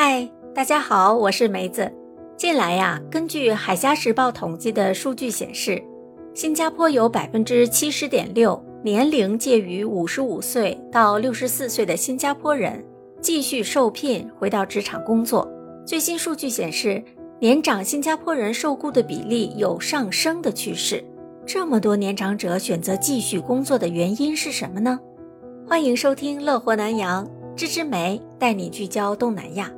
嗨，大家好，我是梅子。近来呀，根据《海峡时报》统计的数据显示，新加坡有百分之七十点六年龄介于五十五岁到六十四岁的新加坡人继续受聘回到职场工作。最新数据显示，年长新加坡人受雇的比例有上升的趋势。这么多年长者选择继续工作的原因是什么呢？欢迎收听《乐活南洋》，芝芝梅带你聚焦东南亚。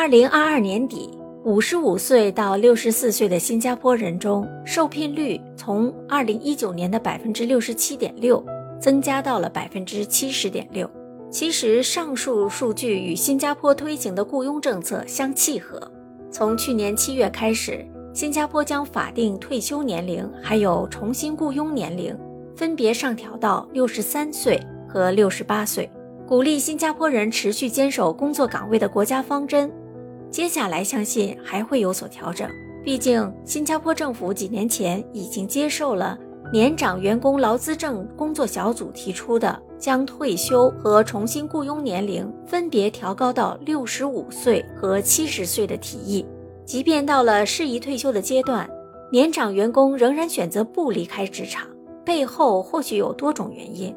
二零二二年底，五十五岁到六十四岁的新加坡人中，受聘率从二零一九年的百分之六十七点六增加到了百分之七十点六。其实，上述数据与新加坡推行的雇佣政策相契合。从去年七月开始，新加坡将法定退休年龄还有重新雇佣年龄分别上调到六十三岁和六十八岁，鼓励新加坡人持续坚守工作岗位的国家方针。接下来相信还会有所调整，毕竟新加坡政府几年前已经接受了年长员工劳资政工作小组提出的将退休和重新雇佣年龄分别调高到六十五岁和七十岁的提议。即便到了适宜退休的阶段，年长员工仍然选择不离开职场，背后或许有多种原因，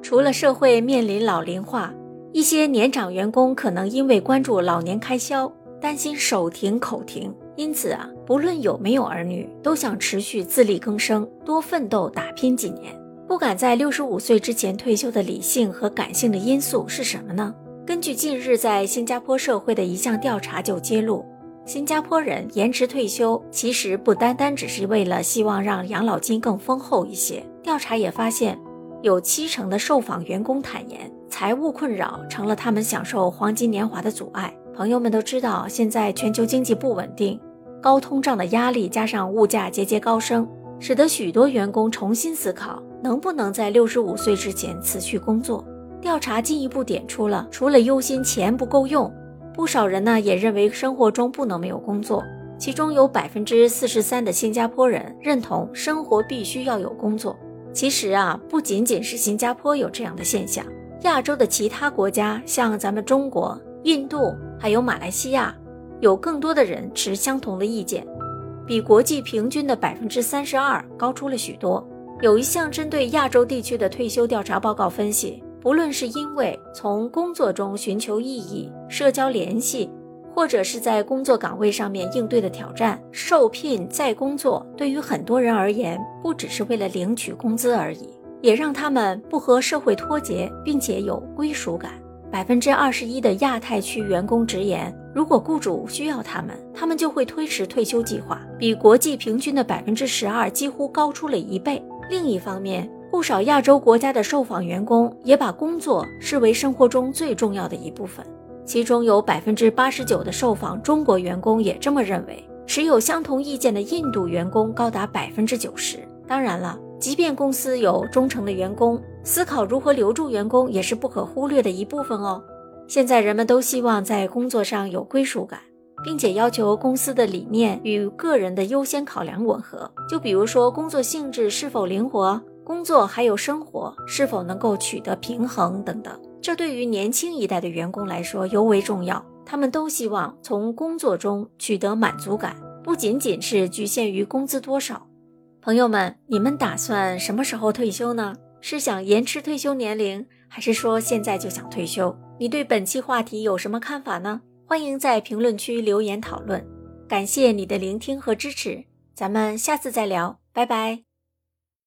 除了社会面临老龄化，一些年长员工可能因为关注老年开销。担心手停口停，因此啊，不论有没有儿女，都想持续自力更生，多奋斗打拼几年，不敢在六十五岁之前退休的理性和感性的因素是什么呢？根据近日在新加坡社会的一项调查就揭露，新加坡人延迟退休其实不单单只是为了希望让养老金更丰厚一些。调查也发现，有七成的受访员工坦言，财务困扰成了他们享受黄金年华的阻碍。朋友们都知道，现在全球经济不稳定，高通胀的压力加上物价节节高升，使得许多员工重新思考能不能在六十五岁之前辞去工作。调查进一步点出了，除了忧心钱不够用，不少人呢也认为生活中不能没有工作。其中有百分之四十三的新加坡人认同生活必须要有工作。其实啊，不仅仅是新加坡有这样的现象，亚洲的其他国家，像咱们中国。印度还有马来西亚，有更多的人持相同的意见，比国际平均的百分之三十二高出了许多。有一项针对亚洲地区的退休调查报告分析，不论是因为从工作中寻求意义、社交联系，或者是在工作岗位上面应对的挑战，受聘再工作对于很多人而言，不只是为了领取工资而已，也让他们不和社会脱节，并且有归属感。百分之二十一的亚太区员工直言，如果雇主需要他们，他们就会推迟退休计划，比国际平均的百分之十二几乎高出了一倍。另一方面，不少亚洲国家的受访员工也把工作视为生活中最重要的一部分，其中有百分之八十九的受访中国员工也这么认为。持有相同意见的印度员工高达百分之九十。当然了。即便公司有忠诚的员工，思考如何留住员工也是不可忽略的一部分哦。现在人们都希望在工作上有归属感，并且要求公司的理念与个人的优先考量吻合。就比如说工作性质是否灵活，工作还有生活是否能够取得平衡等等。这对于年轻一代的员工来说尤为重要，他们都希望从工作中取得满足感，不仅仅是局限于工资多少。朋友们，你们打算什么时候退休呢？是想延迟退休年龄，还是说现在就想退休？你对本期话题有什么看法呢？欢迎在评论区留言讨论。感谢你的聆听和支持，咱们下次再聊，拜拜。